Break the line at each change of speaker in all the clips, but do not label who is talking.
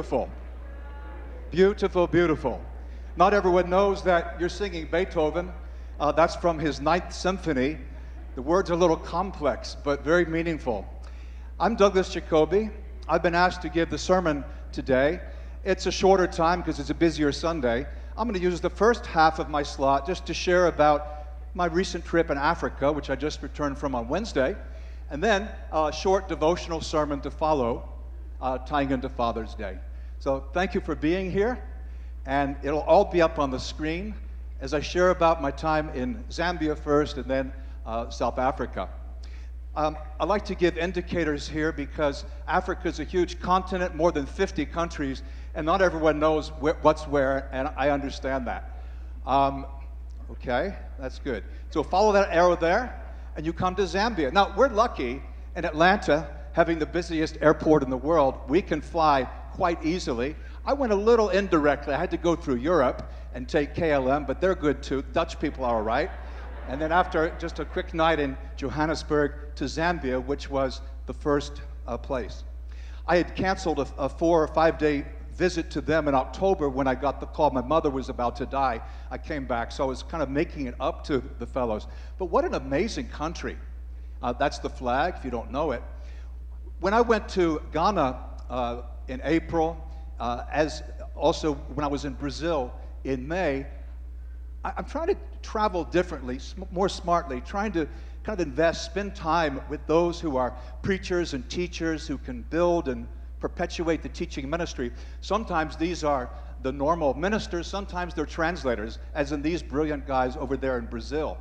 beautiful. Beautiful, beautiful. Not everyone knows that you're singing Beethoven. Uh, that's from his Ninth Symphony. The words are a little complex, but very meaningful. I'm Douglas Jacoby. I've been asked to give the sermon today. It's a shorter time because it's a busier Sunday. I'm going to use the first half of my slot just to share about my recent trip in Africa, which I just returned from on Wednesday, and then a short devotional sermon to follow, uh, tying into Father's Day. So thank you for being here, and it'll all be up on the screen as I share about my time in Zambia first and then uh, South Africa. Um, I like to give indicators here because Africa is a huge continent, more than 50 countries, and not everyone knows wh- what's where, and I understand that. Um, okay, that's good. So follow that arrow there, and you come to Zambia. Now, we're lucky in Atlanta, having the busiest airport in the world, we can fly quite easily. I went a little indirectly. I had to go through Europe and take KLM, but they're good too. Dutch people are all right. And then after just a quick night in Johannesburg to Zambia, which was the first uh, place. I had canceled a, a four or five day visit to them in October when I got the call my mother was about to die. I came back, so I was kind of making it up to the fellows. But what an amazing country. Uh, that's the flag, if you don't know it. When I went to Ghana uh, in April, uh, as also when I was in Brazil in May, I, am trying to travel differently, sm- more smartly, trying to kind of invest, spend time with those who are preachers and teachers who can build and perpetuate the teaching ministry. Sometimes these are the normal ministers, sometimes they're translators, as in these brilliant guys over there in Brazil.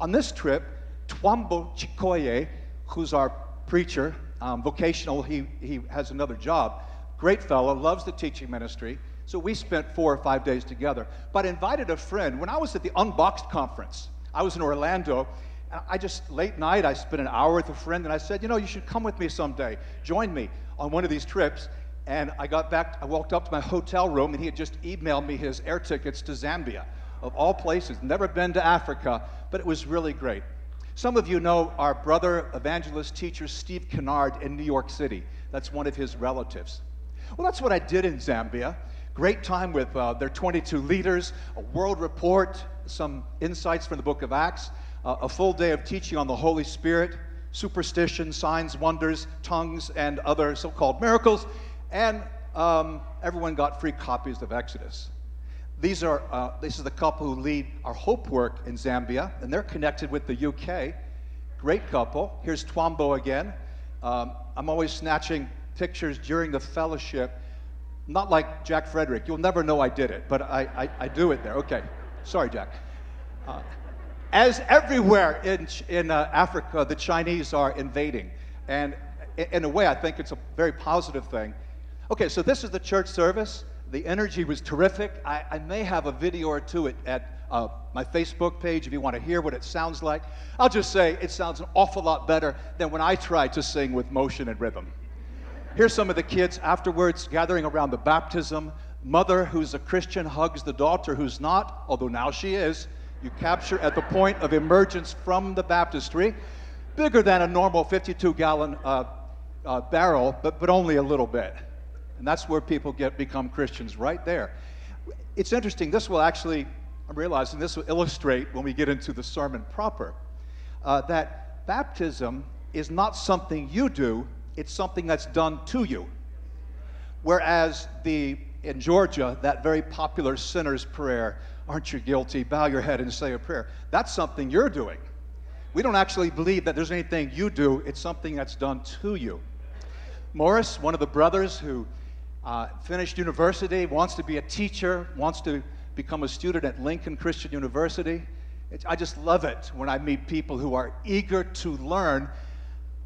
On this trip, Twambo Chikoye, who's our preacher, um, vocational, he, he has another job, great fellow, loves the teaching ministry. So we spent four or five days together. But I invited a friend. When I was at the Unboxed conference, I was in Orlando. And I just, late night, I spent an hour with a friend and I said, you know, you should come with me someday. Join me on one of these trips. And I got back, I walked up to my hotel room and he had just emailed me his air tickets to Zambia, of all places. Never been to Africa, but it was really great. Some of you know our brother, evangelist teacher Steve Kinnard in New York City. That's one of his relatives. Well, that's what I did in Zambia. Great time with uh, their 22 leaders, a world report, some insights from the book of Acts, uh, a full day of teaching on the Holy Spirit, superstition, signs, wonders, tongues, and other so called miracles. And um, everyone got free copies of Exodus. These are, uh, this is the couple who lead our Hope work in Zambia, and they're connected with the UK. Great couple. Here's Twambo again. Um, I'm always snatching pictures during the fellowship not like Jack Frederick. You'll never know I did it, but I, I, I do it there. Okay. Sorry, Jack. Uh, as everywhere in, in uh, Africa, the Chinese are invading. And in a way, I think it's a very positive thing. Okay, so this is the church service. The energy was terrific. I, I may have a video or two at, at uh, my Facebook page if you want to hear what it sounds like. I'll just say it sounds an awful lot better than when I try to sing with motion and rhythm. Here's some of the kids afterwards gathering around the baptism. Mother, who's a Christian, hugs the daughter who's not, although now she is. You capture at the point of emergence from the baptistry. Bigger than a normal 52 gallon uh, uh, barrel, but, but only a little bit. And that's where people get become Christians, right there. It's interesting, this will actually, I'm realizing this will illustrate when we get into the sermon proper, uh, that baptism is not something you do, it's something that's done to you. Whereas the in Georgia, that very popular sinner's prayer, aren't you guilty? Bow your head and say a prayer. That's something you're doing. We don't actually believe that there's anything you do, it's something that's done to you. Morris, one of the brothers who uh, finished university, wants to be a teacher, wants to become a student at Lincoln Christian University. It's, I just love it when I meet people who are eager to learn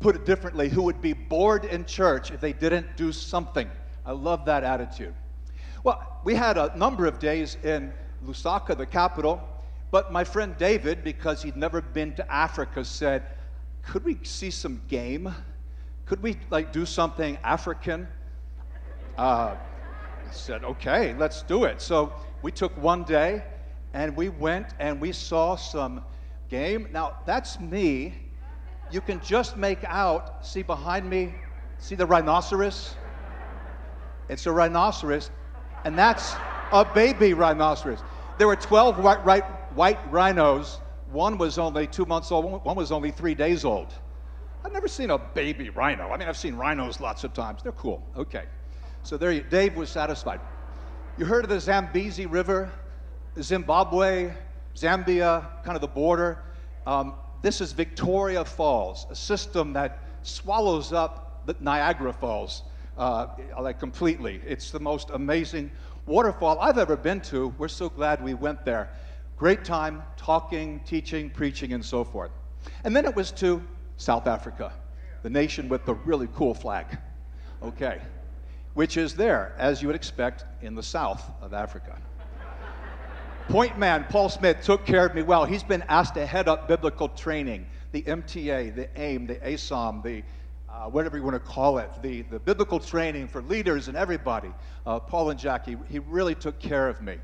put it differently, who would be bored in church if they didn't do something. I love that attitude. Well, we had a number of days in Lusaka, the capital, but my friend David, because he'd never been to Africa, said, Could we see some game? Could we like do something African? Uh, I said, Okay, let's do it. So we took one day and we went and we saw some game. Now, that's me you can just make out, see behind me, see the rhinoceros? It's a rhinoceros, and that's a baby rhinoceros. There were 12 white, white, white rhinos. One was only two months old, one was only three days old. I've never seen a baby rhino. I mean, I've seen rhinos lots of times. They're cool. Okay. So there you, Dave was satisfied. You heard of the Zambezi River, Zimbabwe, Zambia, kind of the border. Um, this is Victoria Falls, a system that swallows up the Niagara Falls uh, like completely. It's the most amazing waterfall I've ever been to. We're so glad we went there. Great time talking, teaching, preaching, and so forth. And then it was to South Africa, the nation with the really cool flag. Okay, which is there, as you would expect, in the south of Africa. Point man Paul Smith took care of me well. He's been asked to head up biblical training, the MTA, the AIM, the ASOM, the uh, whatever you want to call it, the, the biblical training for leaders and everybody. Uh, Paul and Jackie, he really took care of me.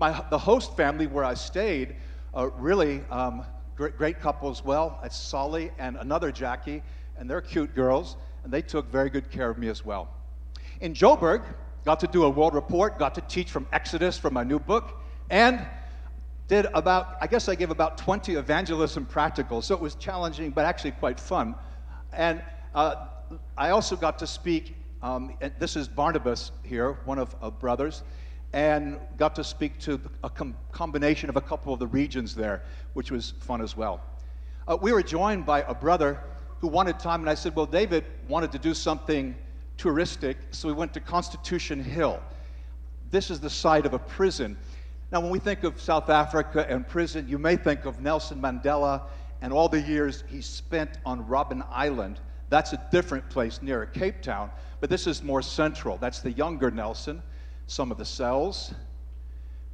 My, the host family where I stayed, uh, really um, great, great couple as well. It's Solly and another Jackie, and they're cute girls, and they took very good care of me as well. In Joburg, got to do a world report, got to teach from Exodus from my new book, and did about, I guess I gave about 20 evangelism practicals, so it was challenging, but actually quite fun. And uh, I also got to speak, um, this is Barnabas here, one of, brothers, and got to speak to a com- combination of a couple of the regions there, which was fun as well. Uh, we were joined by a brother who wanted time, and I said, Well, David wanted to do something touristic, so we went to Constitution Hill. This is the site of a prison. Now, when we think of South Africa and prison, you may think of Nelson Mandela and all the years he spent on Robben Island that's a different place near Cape Town, but this is more central. That's the younger Nelson, some of the cells,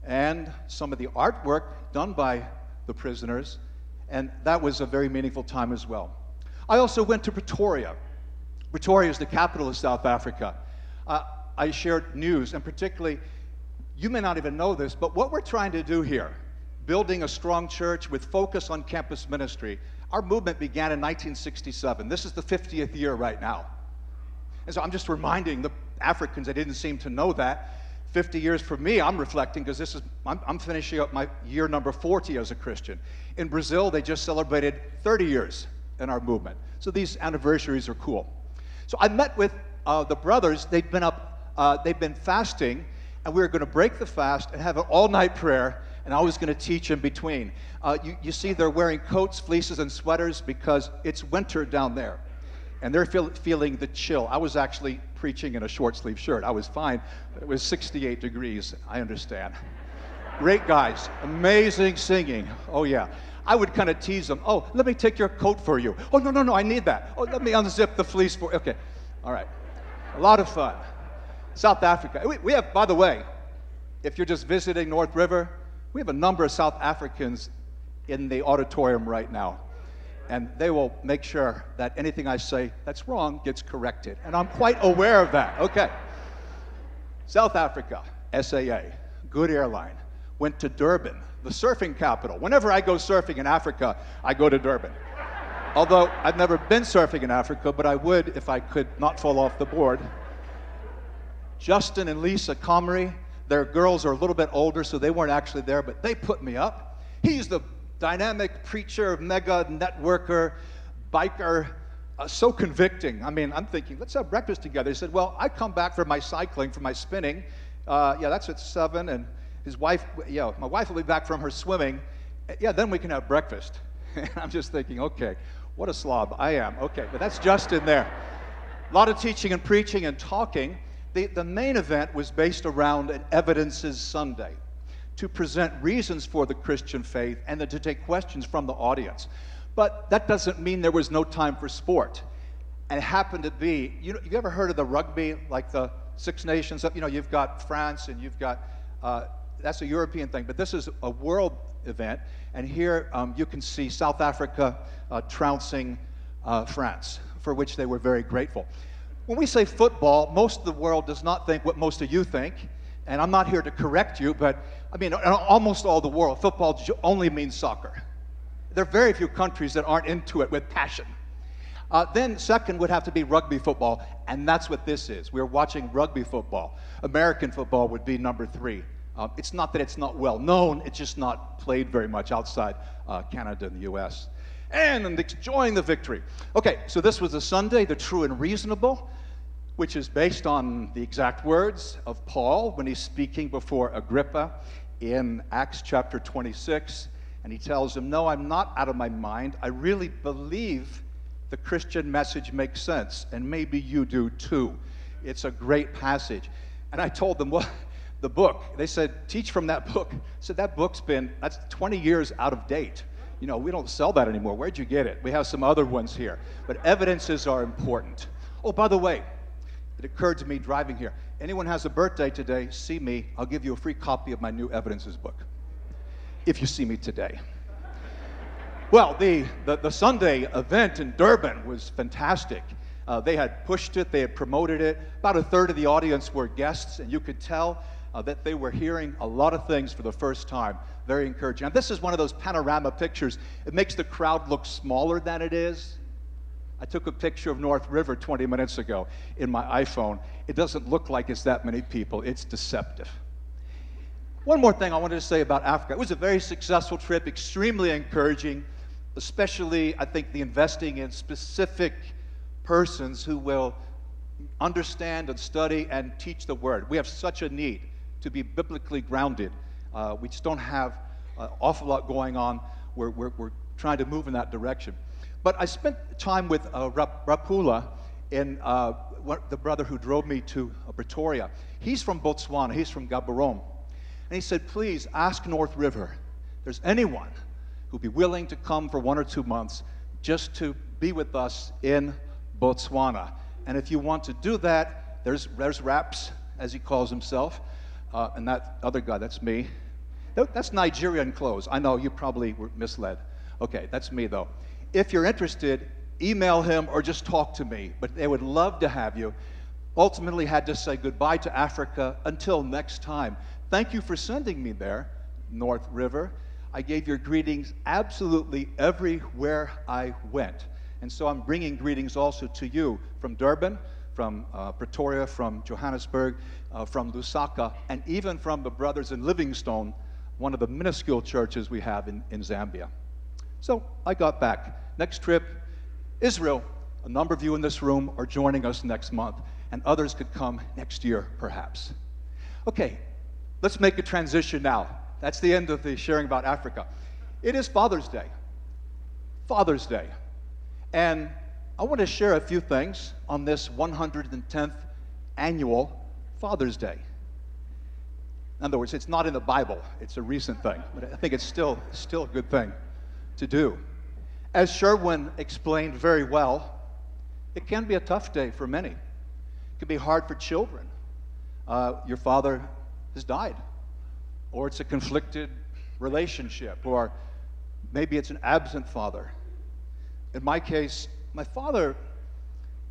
and some of the artwork done by the prisoners, and that was a very meaningful time as well. I also went to Pretoria. Pretoria is the capital of South Africa. Uh, I shared news, and particularly, you may not even know this, but what we're trying to do here, building a strong church with focus on campus ministry, our movement began in 1967. This is the 50th year right now. And so I'm just reminding the Africans, they didn't seem to know that. 50 years for me, I'm reflecting because this is, I'm, I'm, finishing up my year number 40 as a Christian. In Brazil, they just celebrated 30 years in our movement. So these anniversaries are cool. So I met with uh, the brothers. They've been up, uh, they've been fasting, and we were going to break the fast and have an all night prayer and I was going to teach in between. Uh, you, you, see, they're wearing coats, fleeces, and sweaters because it's winter down there. And they're feel, feeling the chill. I was actually preaching in a short sleeve shirt. I was fine. It was 68 degrees. I understand. Great guys. Amazing singing. Oh, yeah. I would kind of tease them. Oh, let me take your coat for you. Oh, no, no, no, I need that. Oh, let me unzip the fleece for you. Okay. All right. A lot of fun. South Africa. We, we have, by the way, if you're just visiting North River, we have a number of South Africans in the auditorium right now, and they will make sure that anything I say that's wrong gets corrected. And I'm quite aware of that. Okay. South Africa, SAA, good airline, went to Durban, the surfing capital. Whenever I go surfing in Africa, I go to Durban. Although I've never been surfing in Africa, but I would if I could not fall off the board. Justin and Lisa Comrie their girls are a little bit older, so they weren't actually there, but they put me up. He's the dynamic preacher, mega networker, biker, uh, so convicting. I mean, I'm thinking, let's have breakfast together. He said, Well, I come back from my cycling, from my spinning. Uh, yeah, that's at seven. And his wife, yeah, my wife will be back from her swimming. Yeah, then we can have breakfast. and I'm just thinking, okay, what a slob I am. Okay, but that's Justin there. A lot of teaching and preaching and talking. The, the main event was based around an Evidences Sunday to present reasons for the Christian faith and then to take questions from the audience. But that doesn't mean there was no time for sport. And it happened to be, you, know, you ever heard of the rugby, like the Six Nations? You know, you've got France and you've got, uh, that's a European thing, but this is a world event. And here um, you can see South Africa uh, trouncing uh, France, for which they were very grateful. When we say football, most of the world does not think what most of you think. And I'm not here to correct you, but I mean, almost all the world, football only means soccer. There are very few countries that aren't into it with passion. Uh, then, second would have to be rugby football, and that's what this is. We're watching rugby football. American football would be number three. Uh, it's not that it's not well known, it's just not played very much outside uh, Canada and the US. And enjoying the victory. Okay, so this was a Sunday, the true and reasonable, which is based on the exact words of Paul when he's speaking before Agrippa in Acts chapter 26. And he tells him, No, I'm not out of my mind. I really believe the Christian message makes sense, and maybe you do too. It's a great passage. And I told them, well, the book, they said, teach from that book. I said, that book's been, that's 20 years out of date. You know, we don't sell that anymore. Where'd you get it? We have some other ones here. But evidences are important. Oh, by the way, it occurred to me driving here. Anyone has a birthday today, see me. I'll give you a free copy of my new evidences book. If you see me today. Well, the, the, the, Sunday event in Durban was fantastic. Uh, they had pushed it, they had promoted it. About a third of the audience were guests, and you could tell uh, that they were hearing a lot of things for the first time. Very encouraging. And this is one of those panorama pictures. It makes the crowd look smaller than it is. I took a picture of North River 20 minutes ago in my iPhone. It doesn't look like it's that many people, it's deceptive. One more thing I wanted to say about Africa. It was a very successful trip, extremely encouraging especially, I think, the investing in specific persons who will understand and study and teach the word. We have such a need to be biblically grounded. Uh, we just don't have an awful lot going on. We're, we're, we're, trying to move in that direction. But I spent time with uh, Rapula, in, uh, the brother who drove me to uh, Pretoria. He's from Botswana, he's from Gaborone. And he said, please ask North River, if there's anyone who'd be willing to come for one or two months just to be with us in Botswana. And if you want to do that, there's, there's Raps, as he calls himself, uh, and that other guy, that's me. That's Nigerian clothes. I know you probably were misled. Okay, that's me though. If you're interested, email him or just talk to me. But they would love to have you. Ultimately, had to say goodbye to Africa until next time. Thank you for sending me there, North River. I gave your greetings absolutely everywhere I went. And so I'm bringing greetings also to you from Durban, from uh, Pretoria, from Johannesburg, uh, from Lusaka, and even from the brothers in Livingstone, one of the minuscule churches we have in, in Zambia. So I got back. Next trip, Israel. A number of you in this room are joining us next month, and others could come next year, perhaps. Okay, let's make a transition now that's the end of the sharing about Africa. It is Father's Day. Father's Day. And I want to share a few things on this 110th annual Father's Day. In other words, it's not in the Bible, it's a recent thing, but I think it's still, still a good thing to do. As Sherwin explained very well, it can be a tough day for many. It can be hard for children. Uh, your father has died or it's a conflicted relationship, or maybe it's an absent father. In my case, my father,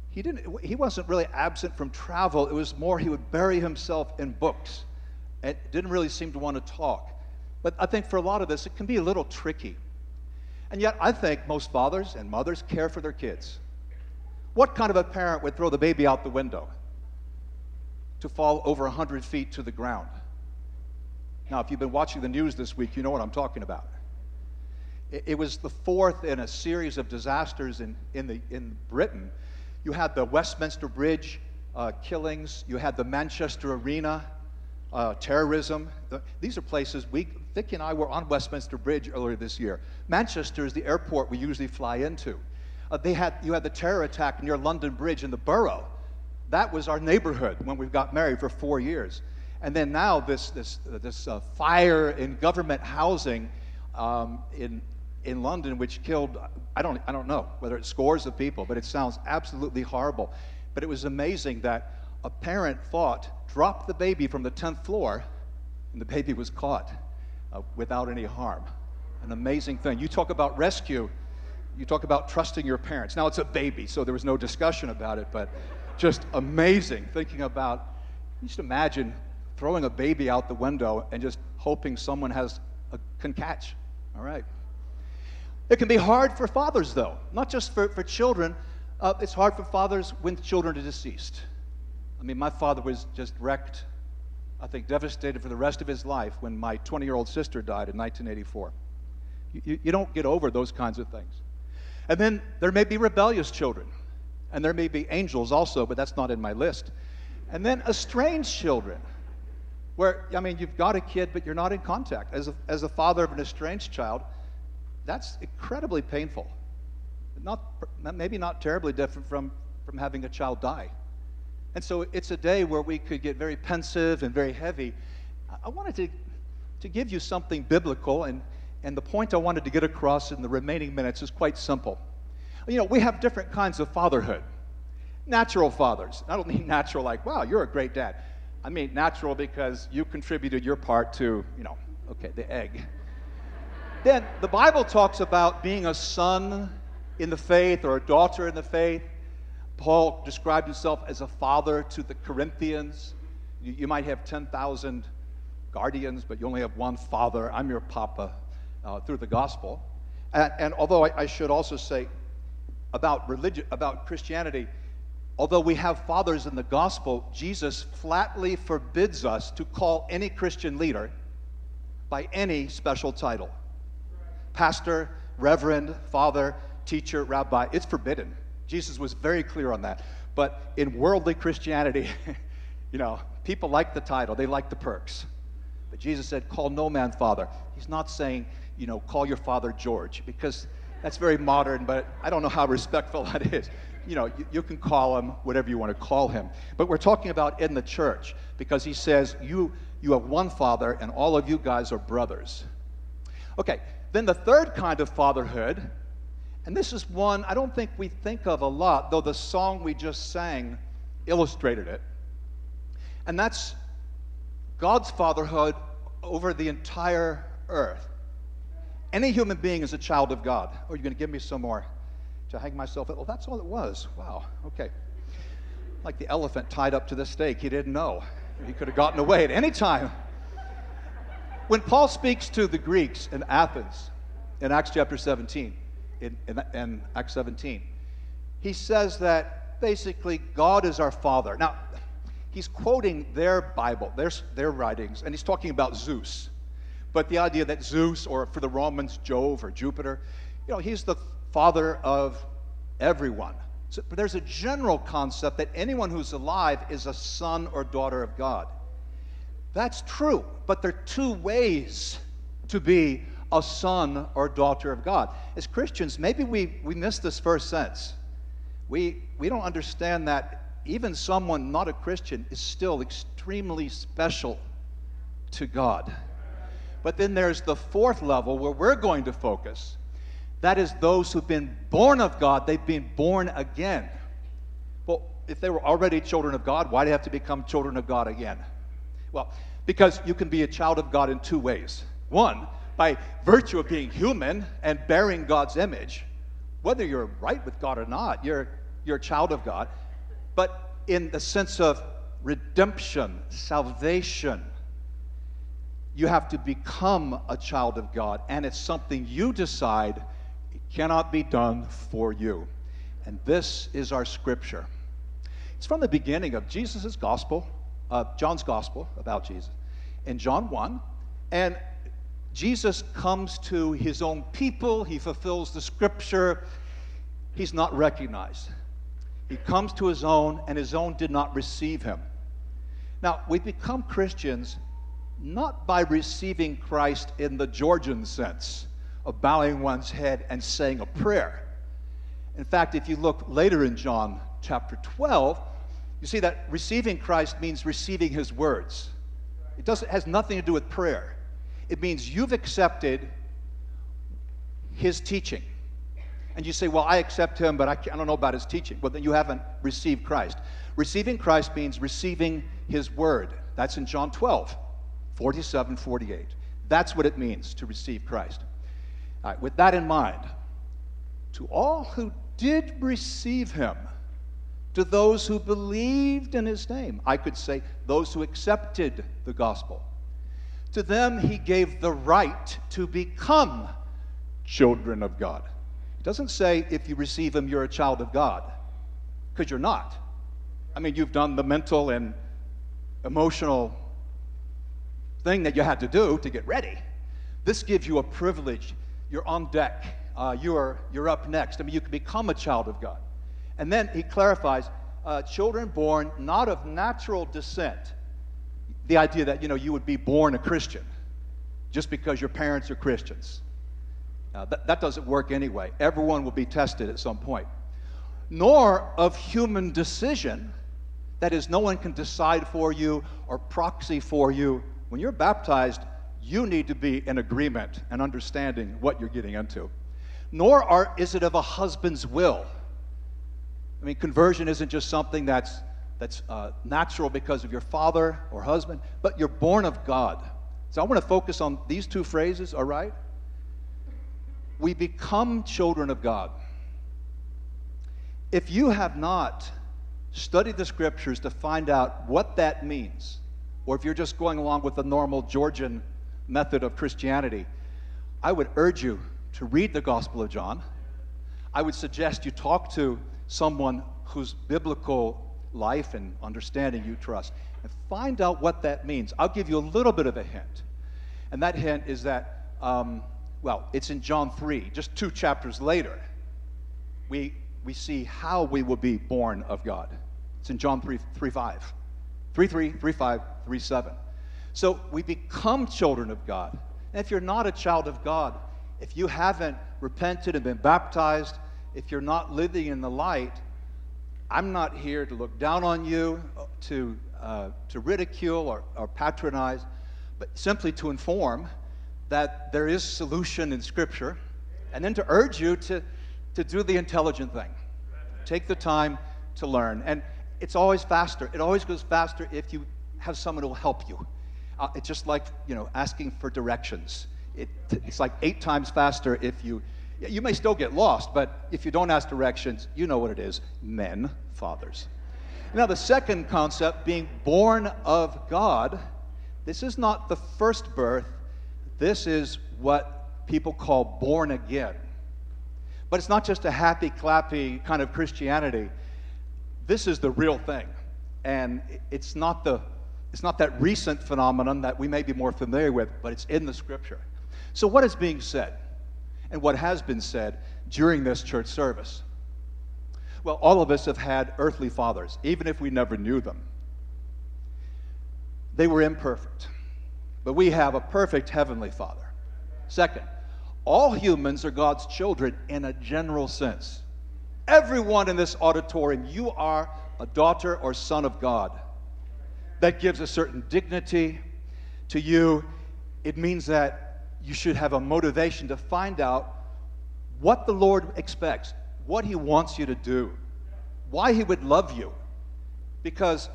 he, didn't, he wasn't really absent from travel. It was more he would bury himself in books and didn't really seem to want to talk. But I think for a lot of this, it can be a little tricky. And yet, I think most fathers and mothers care for their kids. What kind of a parent would throw the baby out the window to fall over 100 feet to the ground? Now, if you've been watching the news this week, you know what I'm talking about. It, was the fourth in a series of disasters in, in, the, in Britain. You had the Westminster Bridge uh, killings, you had the Manchester Arena uh, terrorism. The, these are places we, Vicky and I were on Westminster Bridge earlier this year. Manchester is the airport we usually fly into. Uh, they had, you had the terror attack near London Bridge in the borough. That was our neighborhood when we got married for four years. And then now this, this, uh, this uh, fire in government housing um, in, in London, which killed, I don't, I don't know whether it's scores of people, but it sounds absolutely horrible. But it was amazing that a parent thought, dropped the baby from the 10th floor, and the baby was caught uh, without any harm. An amazing thing. You talk about rescue, you talk about trusting your parents. Now it's a baby, so there was no discussion about it, but just amazing thinking about, you just imagine throwing a baby out the window and just hoping someone has a, can catch. All right. It can be hard for fathers, though, not just for, for children, Uh, it's hard for fathers when children are deceased. I mean, my father was just wrecked, I think devastated for the rest of his life when my 20 year old sister died in 1984. You, you don't get over those kinds of things. And then there may be rebellious children, and there may be angels also, but that's not in my list. And then estranged children, where, I mean, you've got a kid, but you're not in contact. As a, as a father of an estranged child, that's incredibly painful. Not, maybe not terribly different from, from having a child die. And so it's a day where we could get very pensive and very heavy. I wanted to, to give you something biblical, and, and the point I wanted to get across in the remaining minutes is quite simple. You know, we have different kinds of fatherhood. Natural fathers. I don't mean natural like, wow, you're a great dad. I mean natural because you contributed your part to, you know, okay, the egg. Then the Bible talks about being a son in the faith or a daughter in the faith. Paul described himself as a father to the Corinthians. You, you might have 10,000 guardians, but you only have one father. I'm your papa uh, through the gospel. And, and although I, I, should also say about religion, about Christianity, although we have fathers in the gospel, Jesus flatly forbids us to call any Christian leader by any special title pastor, reverend, father, teacher, rabbi. It's forbidden. Jesus was very clear on that. But in worldly Christianity, you know, people like the title, they like the perks. But Jesus said, Call no man father. He's not saying, you know, call your father George, because that's very modern, but I don't know how respectful that is. You know, you, you can call him whatever you want to call him. But we're talking about in the church, because he says, you, you have one father, and all of you guys are brothers. Okay, then the third kind of fatherhood and this is one I don't think we think of a lot, though the song we just sang illustrated it. And that's God's fatherhood over the entire earth. Any human being is a child of God. Oh, you're going to give me some more to hang myself. Well, that's all it was. Wow. Okay. Like the elephant tied up to the stake. He didn't know. He could have gotten away at any time. When Paul speaks to the Greeks in Athens in Acts chapter 17, in, in, in Acts 17. He says that basically God is our Father. Now, he's quoting their Bible, their, their writings, and he's talking about Zeus. But the idea that Zeus, or for the Romans, Jove or Jupiter, you know, he's the father of everyone. So there's a general concept that anyone who's alive is a son or daughter of God. That's true, but there are two ways to be a son or daughter of God. As Christians, maybe we, we miss this first sense. We, we don't understand that even someone not a Christian is still extremely special to God. But then there's the fourth level where we're going to focus. That is those who've been born of God, they've been born again. Well, if they were already children of God, why do they have to become children of God again? Well, because you can be a child of God in two ways. One, by virtue of being human and bearing God's image, whether you're right with God or not, you're, you're a child of God. But in the sense of redemption, salvation, you have to become a child of God, and it's something you decide it cannot be done for you. And this is our scripture. It's from the beginning of Jesus' gospel, uh, John's gospel about Jesus, in John 1. And Jesus comes to his own people, he fulfills the scripture, he's not recognized. He comes to his own, and his own did not receive him. Now, we become Christians not by receiving Christ in the Georgian sense of bowing one's head and saying a prayer. In fact, if you look later in John chapter 12, you see that receiving Christ means receiving his words. It, doesn't, has nothing to do with prayer. It means you've accepted his teaching. And you say, Well, I accept him, but I, I, don't know about his teaching. Well, then you haven't received Christ. Receiving Christ means receiving his word. That's in John 12, 47, 48. That's what it means to receive Christ. With that in mind, to all who did receive him, to those who believed in his name, I could say those who accepted the gospel, to them, he gave the right to become children of God. It doesn't say if you receive him, you're a child of God. because you're not. I mean, you've done the mental and emotional thing that you had to do to get ready. This gives you a privilege. You're on deck. Uh, you are, you're up next. I mean, you can become a child of God. And then he clarifies uh, children born not of natural descent. The idea that, you know, you would be born a Christian just because your parents are Christians. Uh, that, that doesn't work anyway. Everyone will be tested at some point. Nor of human decision, that is, no one can decide for you or proxy for you. When you're baptized, you need to be in agreement and understanding what you're getting into. Nor are, is it of a husband's will. I mean, conversion isn't just something that's, that's uh, natural because of your father or husband, but you're born of God. So I want to focus on these two phrases, all right? We become children of God. If you have not studied the scriptures to find out what that means, or if you're just going along with the normal Georgian method of Christianity, I would urge you to read the Gospel of John. I would suggest you talk to someone whose biblical life and understanding you trust and find out what that means. I'll give you a little bit of a hint. And that hint is that, um, well, it's in John 3, just two chapters later. We, we see how we will be born of God. It's in John 3, 3 5. 3 3, 3 5, 3 7. So we become children of God. And if you're not a child of God, if you haven't repented and been baptized, if you're not living in the light, I'm not here to look down on you, to, uh, to ridicule or, or patronize, but simply to inform that there is solution in Scripture, and then to urge you to, to do the intelligent thing. Take the time to learn. And it's always faster. It always goes faster if you have someone who will help you. Uh, it's just like, you know, asking for directions. It, it's like eight times faster if you you may still get lost, but if you don't ask directions, you know what it is men, fathers. Now, the second concept, being born of God, this is not the first birth, this is what people call born again. But it's not just a happy, clappy kind of Christianity. This is the real thing. And it's not, the, it's not that recent phenomenon that we may be more familiar with, but it's in the scripture. So, what is being said? And what has been said during this church service. Well, all of us have had earthly fathers, even if we never knew them. They were imperfect, but we have a perfect heavenly Father. Second, all humans are God's children in a general sense. Everyone in this auditorium, you are a daughter or son of God. That gives a certain dignity to you. It means that you should have a motivation to find out what the Lord expects, what He wants you to do, why He would love you. Because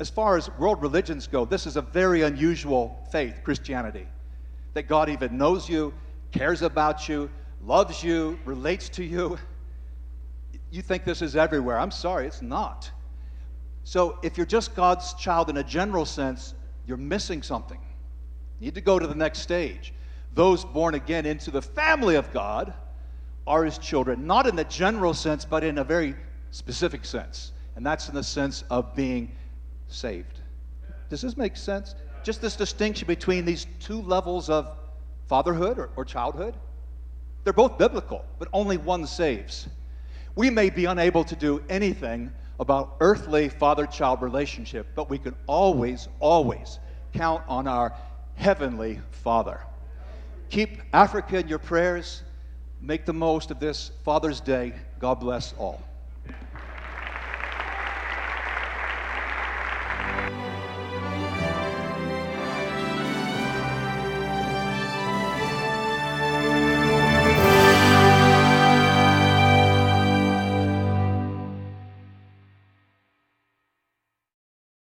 as far as world religions go, this is a very unusual faith, Christianity. That God even knows you, cares about you, loves you, relates to you. You think this is everywhere. I'm sorry, it's not. So if you're just God's child in a general sense, you're missing something. You need to go to the next stage those born again into the family of God are his children, not in the general sense, but in a very specific sense. And that's in the sense of being saved. Does this make sense? Just this distinction between these two levels of fatherhood or, or childhood? They're both biblical, but only one saves. We may be unable to do anything about earthly father child relationship, but we can always, always count on our heavenly Father. Keep Africa in your prayers. Make the most of this Father's Day. God bless all.